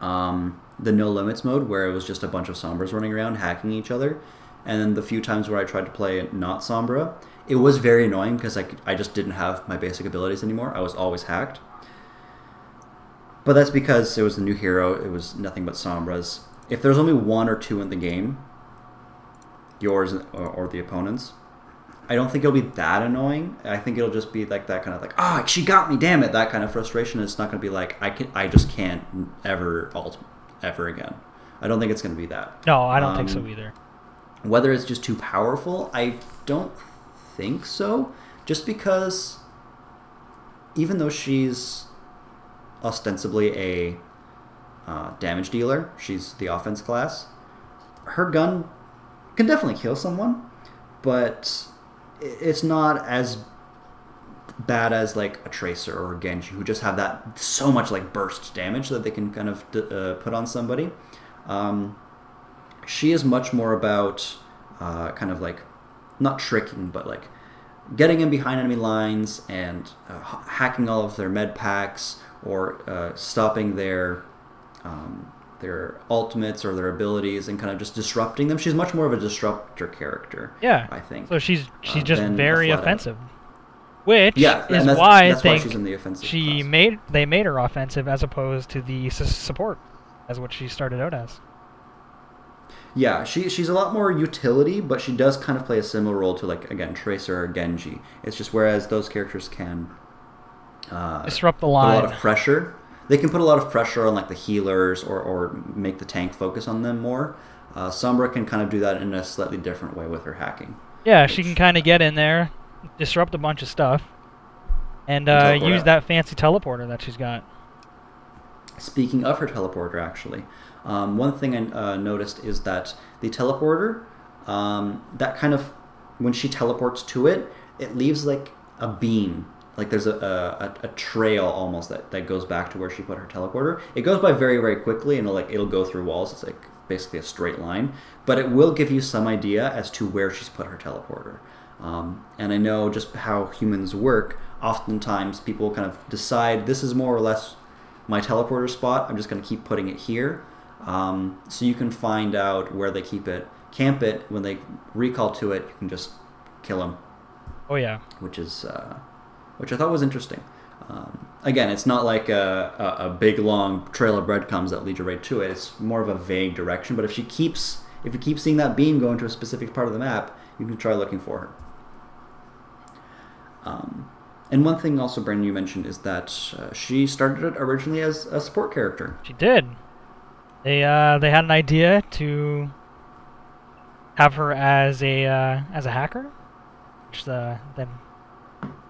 um, the no limits mode, where it was just a bunch of Sombras running around hacking each other, and then the few times where I tried to play not Sombra, it was very annoying because I, I just didn't have my basic abilities anymore. I was always hacked. But that's because it was the new hero. It was nothing but Sombras. If there's only one or two in the game, yours or, or the opponents, I don't think it'll be that annoying. I think it'll just be like that kind of like, ah, she got me, damn it, that kind of frustration. It's not going to be like I can, I just can't ever alt ever again. I don't think it's going to be that. No, I don't think so Um, either. Whether it's just too powerful, I don't think so. Just because, even though she's ostensibly a uh, damage dealer, she's the offense class, her gun can definitely kill someone, but it's not as bad as like a tracer or a genji who just have that so much like burst damage that they can kind of uh, put on somebody um, she is much more about uh, kind of like not tricking but like getting in behind enemy lines and uh, hacking all of their med packs or uh, stopping their um, their ultimates or their abilities and kind of just disrupting them she's much more of a disruptor character Yeah. i think So she's she's uh, just very out- offensive, which yeah is that's, why that's I think why she's in the offensive she class. made they made her offensive as opposed to the support, as what she started out as. Yeah, she she's a lot more utility, but she does kind of play a similar role to like again Tracer or Genji. It's just whereas those characters can uh, Disrupt the put a lot of pressure. They can put a lot of pressure on like the healers or, or make the tank focus on them more. Uh, Sombra can kind of do that in a slightly different way with her hacking. Yeah, she can kind of get in there, disrupt a bunch of stuff, and uh, use out. that fancy teleporter that she's got. Speaking of her teleporter, actually, um, one thing I uh, noticed is that the teleporter, um, that kind of, when she teleports to it, it leaves like a beam. Like there's a, a, a trail almost that, that goes back to where she put her teleporter. It goes by very, very quickly and it'll, like, it'll go through walls. It's like basically a straight line. But it will give you some idea as to where she's put her teleporter. Um, and I know just how humans work. Oftentimes, people kind of decide this is more or less my teleporter spot. I'm just going to keep putting it here. Um, so you can find out where they keep it, camp it. When they recall to it, you can just kill them, Oh yeah, which is uh, which I thought was interesting. Um, again, it's not like a, a, a big long trail of breadcrumbs that lead you right to it. It's more of a vague direction. But if she keeps if you keep seeing that beam going to a specific part of the map, you can try looking for her. Um, and one thing also, Brandon, you mentioned is that uh, she started it originally as a support character. she did. They uh they had an idea to have her as a uh, as a hacker, which uh, then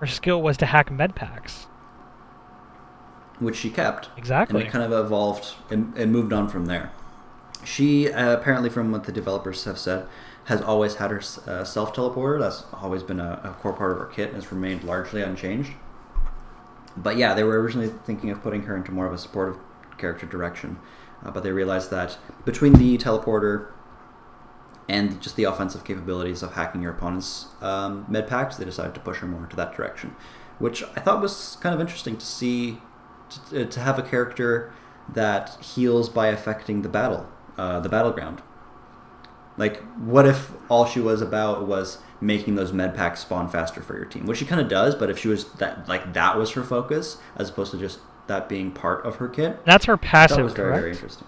her skill was to hack med packs. which she kept. Exactly. And it kind of evolved and, and moved on from there. She, uh, apparently, from what the developers have said, has always had her uh, self teleporter. That's always been a, a core part of her kit and has remained largely unchanged. But yeah, they were originally thinking of putting her into more of a supportive character direction. Uh, but they realized that between the teleporter and just the offensive capabilities of hacking your opponent's um, med packs, they decided to push her more into that direction, which I thought was kind of interesting to see to, to have a character that heals by affecting the battle, uh, the battleground. Like, what if all she was about was making those med packs spawn faster for your team, which she kind of does. But if she was that, like, that was her focus, as opposed to just that being part of her kit, That's her passive, that was very, correct? very interesting.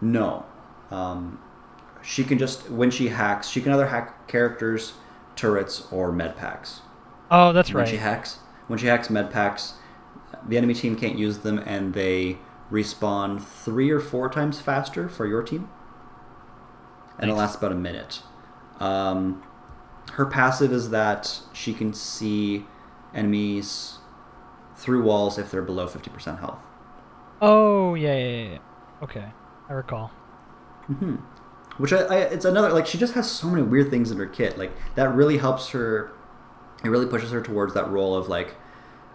No. Um, she can just, when she hacks, she can either hack characters, turrets, or med packs. Oh, that's when right. she hacks, when she hacks med packs, the enemy team can't use them, and they respawn three or four times faster for your team. And it lasts about a minute. Um, her passive is that she can see enemies through walls if they're below 50% health. Oh yeah, yeah, yeah. Okay, I recall. hmm Which I, I, it's another like she just has so many weird things in her kit. Like that really helps her. It really pushes her towards that role of like,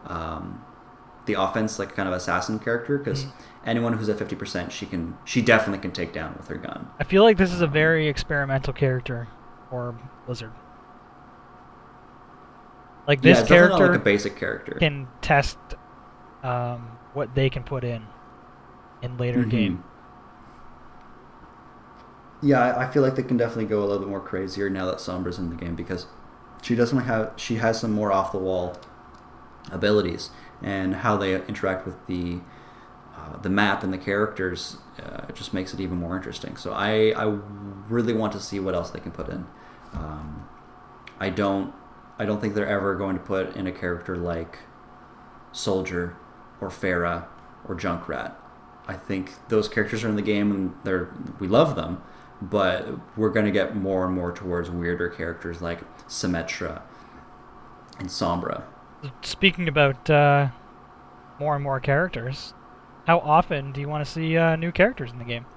um, the offense like kind of assassin character because anyone who's at fifty percent she can she definitely can take down with her gun. I feel like this is a very experimental character for Blizzard. Like this it's definitely not character like a basic character. can test um, what they can put in in later Mhm. game. Yeah, I, I feel like they can definitely go a little bit more crazier now that Sombra's in the game because she doesn't have she has some more off the wall abilities and how they interact with the uh, the map and the characters uh, just makes it even more interesting. So I I really want to see what else they can put in. Um, I don't I don't think they're ever going to put in a character like Soldier or Pharah or Junkrat. I think those characters are in the game and they're we love them, but we're going to get more and more towards weirder characters like Symmetra and Sombra. Speaking about uh, more and more characters, how often do you want to see uh, new characters in the game?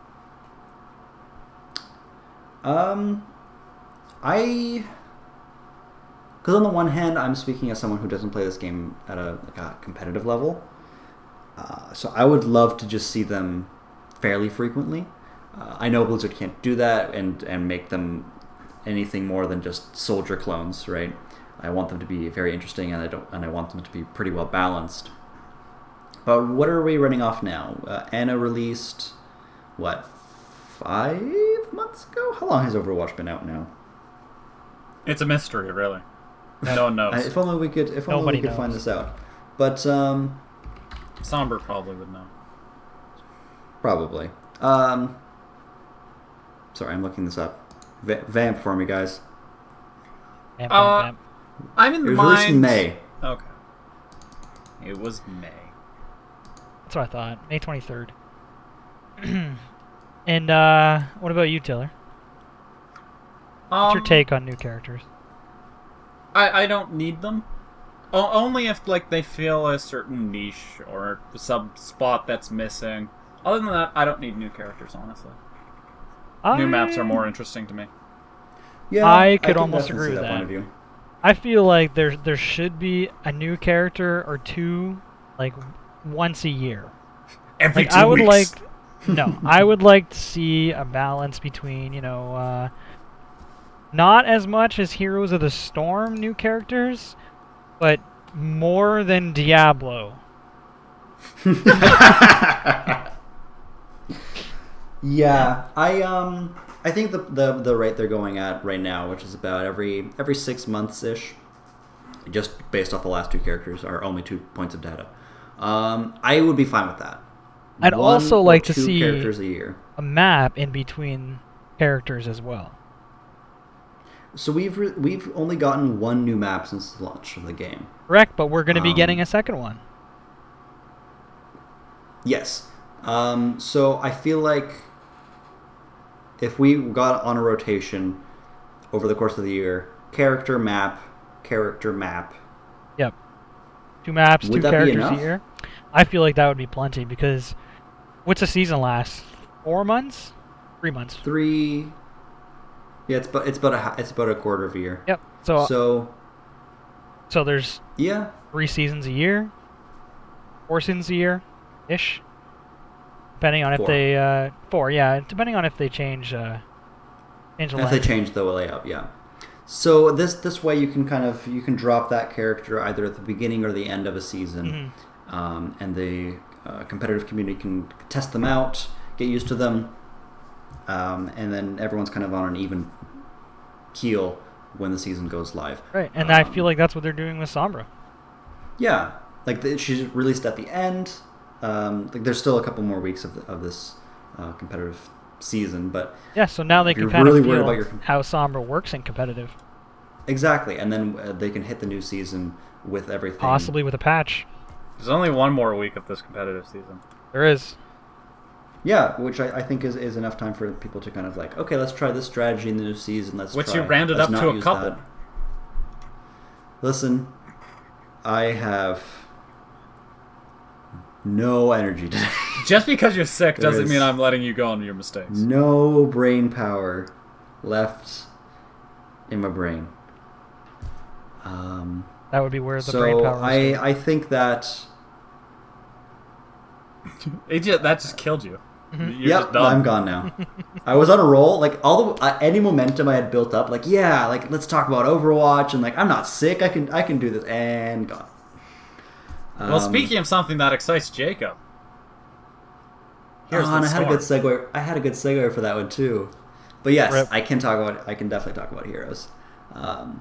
Um, I, because on the one hand, I'm speaking as someone who doesn't play this game at a, like a competitive level. Uh, so I would love to just see them fairly frequently. Uh, I know Blizzard can't do that and and make them anything more than just soldier clones, right? I want them to be very interesting, and I don't, and I want them to be pretty well balanced. But what are we running off now? Uh, Ana released what five months ago? How long has Overwatch been out now? It's a mystery, really. No one knows. Uh, if only we could, if only Nobody we could find this out. But um, Sombra probably would know. probably. Um, sorry, I'm looking this up. Va- vamp for me, guys. Vamp, Uh, vamp, I'm in It the was mind. released in May. Okay. It was May. That's what I thought. May 23rd. and uh, what about you, Taylor? What's your Um, take on new characters? I, I don't need them. O- only if like they fill a certain niche or some spot that's missing. Other than that, I don't need new characters. Honestly, new maps are more interesting to me. Yeah, I could can almost agree see with point that. of view. I feel like there there should be a new character or two, like once a year. Every Like two I would weeks. like, no, I would like to see a balance between you know, uh, not as much as Heroes of the Storm new characters, but more than Diablo. Yeah, I um, I think the, the the rate they're going at right now, which is about every every six months ish, just based off the last two characters, are only two points of data. Um, I would be fine with that. I'd One also like to see- characters a year. A map in between characters as well. So we've re- we've only gotten one new map since the launch of the game. Correct, but we're going to be Um, getting a second one. Yes. Um, so I feel like if we got on a rotation over the course of the year, character map, character map, Yep. Two maps, Would two that characters a year. I feel like that would be plenty because what's a season last? Four months? Three months. three. Yeah, it's about it's about a it's about a quarter of a year. Yep. So so, So there's yeah, three seasons a year, four seasons a year, ish. Depending on if they uh, four, yeah. Depending on if they change uh, change the if they change the layout, yeah. So this this way you can kind of you can drop that character either at the beginning or the end of a season, Mhm. um, and the uh, competitive community can test them out, get used to them, um, and then everyone's kind of on an even keel when the season goes live. Right, and I Um, feel like that's what they're doing with Sombra. Yeah, like the, she's released at the end. Um, like there's still a couple more weeks of, the, of this uh, competitive season, but Yeah, so now they can you're kind really of worried feel about your- how Sombra works in competitive, exactly, and then uh, they can hit the new season with everything. possibly with a patch. There's only one more week of this competitive season. There is. Yeah, which I, I think is, is enough time for people to kind of like, okay, let's try this strategy in the new season. Let's Which try. you rounded let's up to a couple. that." Listen, I have no energy today. Just because you're sick doesn't mean I'm letting you go on your mistakes. no brain power left in my brain. Um, That would be where the brain so power I is. I think that It just, that just killed you. You're yep, just done. I'm gone now. I was on a roll. Like all the uh, any momentum I had built up. Like yeah, like let's talk about Overwatch and like I'm not sick. I can I can do this and gone. Well, Um, speaking of something that excites Jacob, here's oh, the and I had a good storm. segue. I had a good segue for that one too. But yes, Rip. I can talk about. I can definitely talk about heroes. Um,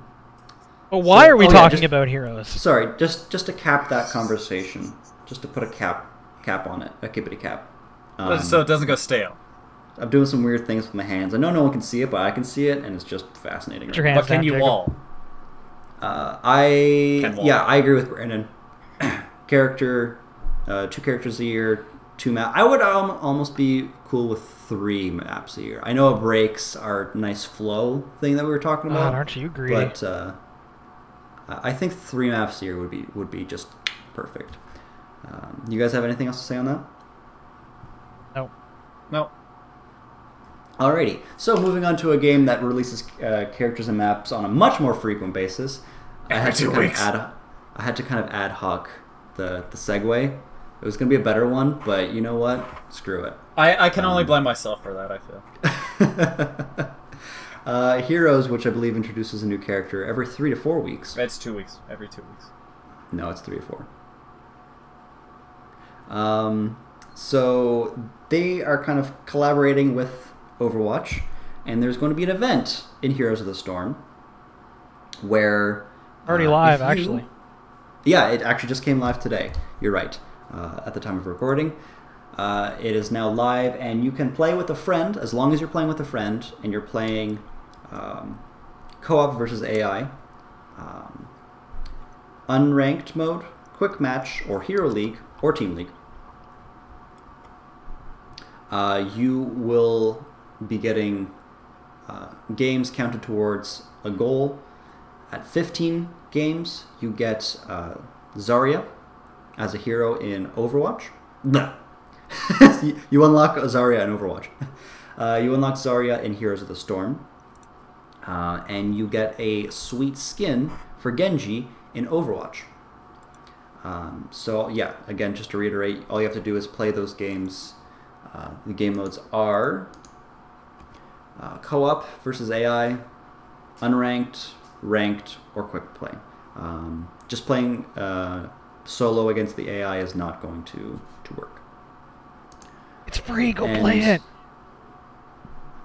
but why so- are we oh, yeah, talking just- about heroes? sorry, just just to cap that conversation, just to put a cap cap on it, a kippity cap. Um, so it doesn't go stale. I'm doing some weird things with my hands. I know no one can see it, but I can see it, and it's just fascinating. Put your right hands What can you Jacob. wall? Uh, I Wall. yeah, I agree with Brandon. Character, uh, two characters a year, two map. I would um, almost be cool with three maps a year. I know it breaks our nice flow thing that we were talking God, about, aren't you greedy? but uh, I I think three maps a year would be would be just perfect. Um, you guys have anything else to say on that? No. Alrighty, so moving on to a game that releases uh, characters and maps on a much more frequent basis. I Every had to two kind weeks. Of ad, I had to kind of ad hoc the the segue. It was gonna be a better one, but you know what? Screw it. I, I can only Um, blame myself for that, I feel. uh, Heroes, which I believe introduces a new character every three to four weeks. It's two weeks. Every two weeks. No, it's three or four. Um, so they are kind of collaborating with Overwatch, and there's going to be an event in Heroes of the Storm where Already uh, live, you- actually. Yeah, it actually just came live today. You're right. Uh, at the time of recording, uh, it is now live, and you can play with a friend as long as you're playing with a friend and you're playing um, co-op versus AI, um, unranked mode, quick match, or hero league or team league. Uh, you will be getting uh, games counted towards a goal. At 15 games, you get uh, Zarya as a hero in Overwatch. No. you, you unlock Zarya in Overwatch. Uh, you unlock Zarya in Heroes of the Storm. Uh, and you get a sweet skin for Genji in Overwatch. Um, so, yeah, again, just to reiterate, all you have to do is play those games. Uh, the game modes are uh, co op versus AI, unranked, ranked, or quick play. Um, just playing uh, solo against the AI is not going to, to work. It's free. Go And- play it.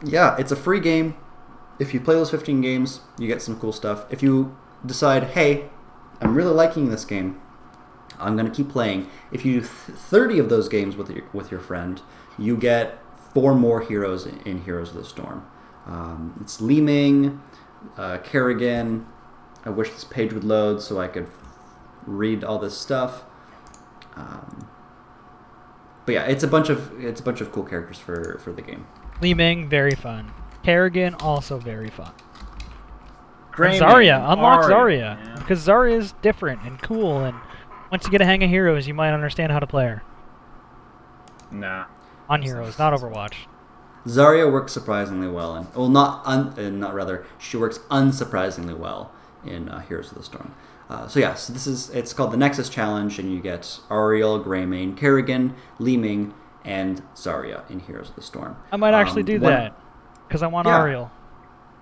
Yeah, it's a free game. If you play those 15 games, you get some cool stuff. If you decide, hey, I'm really liking this game, I'm going to keep playing. If you do th- 30 of those games with your, with your friend, you get four more heroes in, in Heroes of the Storm. Um, it's Li Ming, uh, Kerrigan. I wish this page would load so I could read all this stuff. Um, but yeah, it's a bunch of it's a bunch of cool characters for, for the game. Li Ming, very fun. Kerrigan, also very fun. And Greymane, Zarya, unlock Arya, Zarya. yeah. Because Zarya is different and cool, and once you get a hang of heroes, you might understand how to play her. Nah. On heroes, not Overwatch. Zarya works surprisingly well, and well, not un, uh, not rather, she works unsurprisingly well in uh, Heroes of the Storm. Uh, so yeah, so this is it's called the Nexus Challenge, and you get Auriel, Greymane, Kerrigan, Li Ming, and Zarya in Heroes of the Storm. I might actually Um, do one- that. Because I want Yeah. Auriel.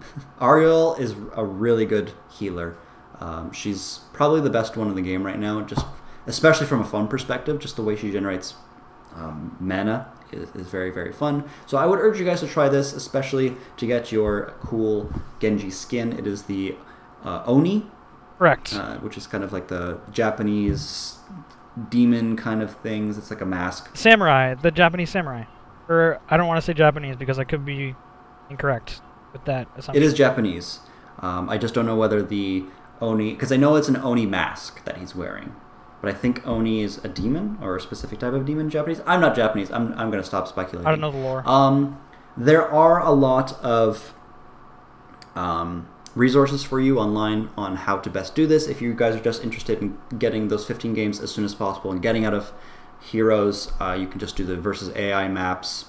Auriel is a really good healer. Um, she's probably the best one in the game right now, just especially from a fun perspective. Just the way she generates um, mana is, is very very fun. So I would urge you guys to try this, especially to get your cool Genji skin. It is the uh, Oni, Correct. uh, which is kind of like the Japanese demon kind of things. It's like a mask. samurai, the Japanese samurai. Or I don't want to say Japanese because I could be incorrect with that assumption. It is Japanese. Um, I just don't know whether the Oni, because I know it's an Oni mask that he's wearing, but I think Oni is a demon or a specific type of demon in Japanese. I'm not Japanese. I'm, I'm going to stop speculating. I don't know the lore. Um, there are a lot of um, resources for you online on how to best do this. If you guys are just interested in getting those 15 games as soon as possible and getting out of Heroes, uh, you can just do the versus AI maps.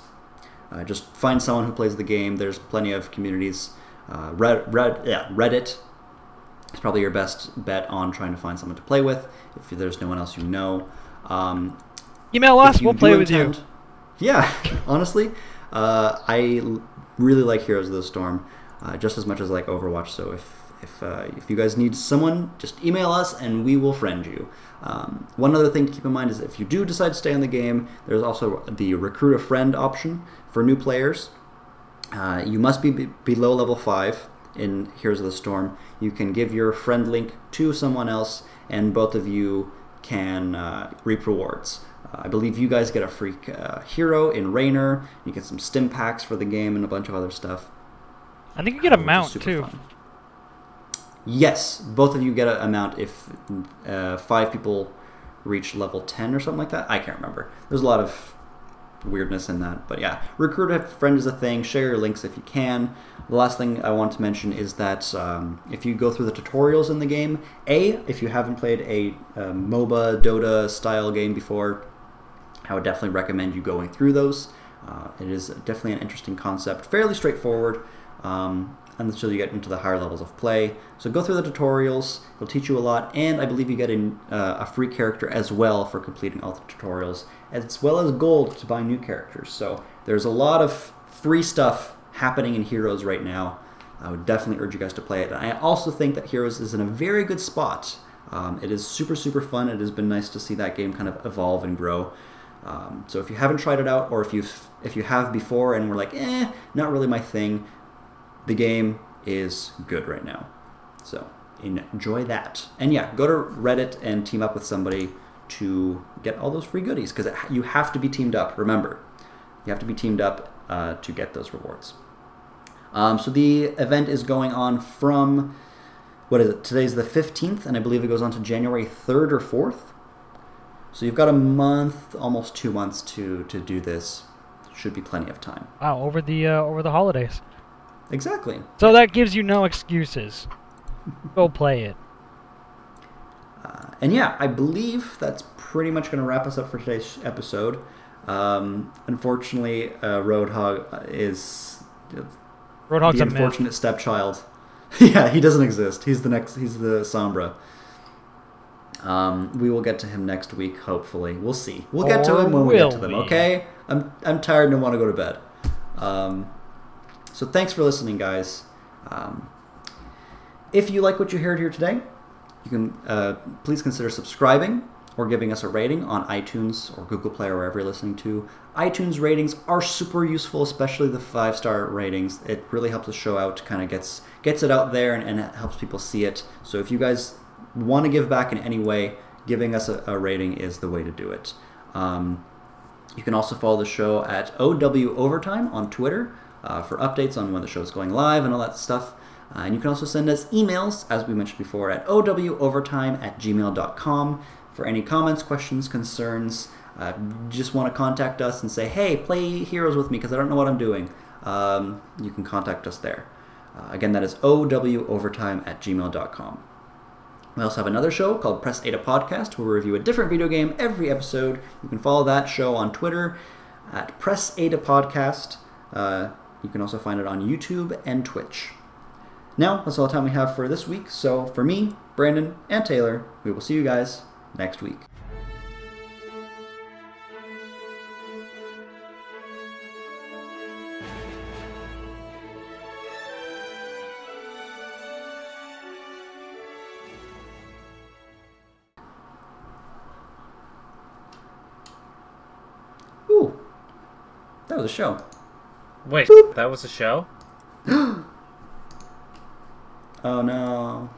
Uh, just find someone who plays the game. There's plenty of communities. Uh, Red, Red, yeah, Reddit is probably your best bet on trying to find someone to play with if there's no one else you know. Um, Email us, we'll play with you. Yeah, honestly, uh, I really like Heroes of the Storm uh, just as much as I like Overwatch. So if if uh, if you guys need someone, just email us and we will friend you. Um, one other thing to keep in mind is if you do decide to stay in the game, there's also the recruit a friend option for new players. Uh, you must be b- below level 5 in Heroes of the Storm. You can give your friend link to someone else, and both of you can uh, reap rewards. Uh, I believe you guys get a free uh, hero in Raynor. You get some stim packs for the game and a bunch of other stuff. I think you get a which mount too. fun. Yes, both of you get a mount if uh, five people reach level 10 or something like that. I can't remember. There's a lot of weirdness in that. But yeah, recruit a friend is a thing. Share your links if you can. The last thing I want to mention is that um, if you go through the tutorials in the game, A, if you haven't played a, a MOBA, Dota style game before, I would definitely recommend you going through those. Uh, it is definitely an interesting concept, fairly straightforward. Um, until you get into the higher levels of play. So go through the tutorials; it'll teach you a lot, and I believe you get a, uh, a free character as well for completing all the tutorials, as well as gold to buy new characters. So there's a lot of free stuff happening in Heroes right now. I would definitely urge you guys to play it. I also think that Heroes is in a very good spot. Um, it is super super fun. It has been nice to see that game kind of evolve and grow. Um, so if you haven't tried it out, or if you've if you have before and were like, eh, not really my thing, the game is good right now. So enjoy that. And yeah, go to Reddit and team up with somebody to get all those free goodies because you have to be teamed up. Remember, you have to be teamed up uh, to get those rewards. Um, so the event is going on from what is it? Today's the 15th, and I believe it goes on to January 3rd or 4th. So you've got a month, almost two months to to do this. Should be plenty of time. Wow, over the uh, over the holidays. Exactly. So that gives you no excuses. Go play it. Uh, and yeah, I believe that's pretty much going to wrap us up for today's episode. Um, unfortunately, uh, Roadhog is Roadhog's the unfortunate stepchild. yeah, he doesn't exist. He's the next. He's the Sombra. Um, we will get to him next week, hopefully. We'll see. We'll get to him when we get to them. we? Okay. I'm I'm tired and want to go to bed. Um, so thanks for listening, guys. Um, if you like what you heard here today, you can uh, please consider subscribing or giving us a rating on iTunes or Google Play or wherever you're listening to. iTunes ratings are super useful, especially the five star ratings. It really helps the show out, kind of gets gets it out there, and, and helps people see it. So if you guys want to give back in any way, giving us a, a rating is the way to do it. Um, you can also follow the show at OW Overtime on Twitter uh, for updates on when the show is going live and all that stuff. Uh, and you can also send us emails, as we mentioned before, at owovertime at gmail.com for any comments, questions, concerns. Uh, just want to contact us and say, hey, play Heroes with me because I don't know what I'm doing. Um, you can contact us there. Uh, again, that is owovertime at gmail.com. We also have another show called Press Ada Podcast, where we review a different video game every episode. You can follow that show on Twitter at Press Ada Podcast. Uh, you can also find it on YouTube and Twitch. Now, that's all the time we have for this week. So, for me, Brandon, and Taylor, we will see you guys next week. Ooh, that was a show. Wait, that was a show? Oh no.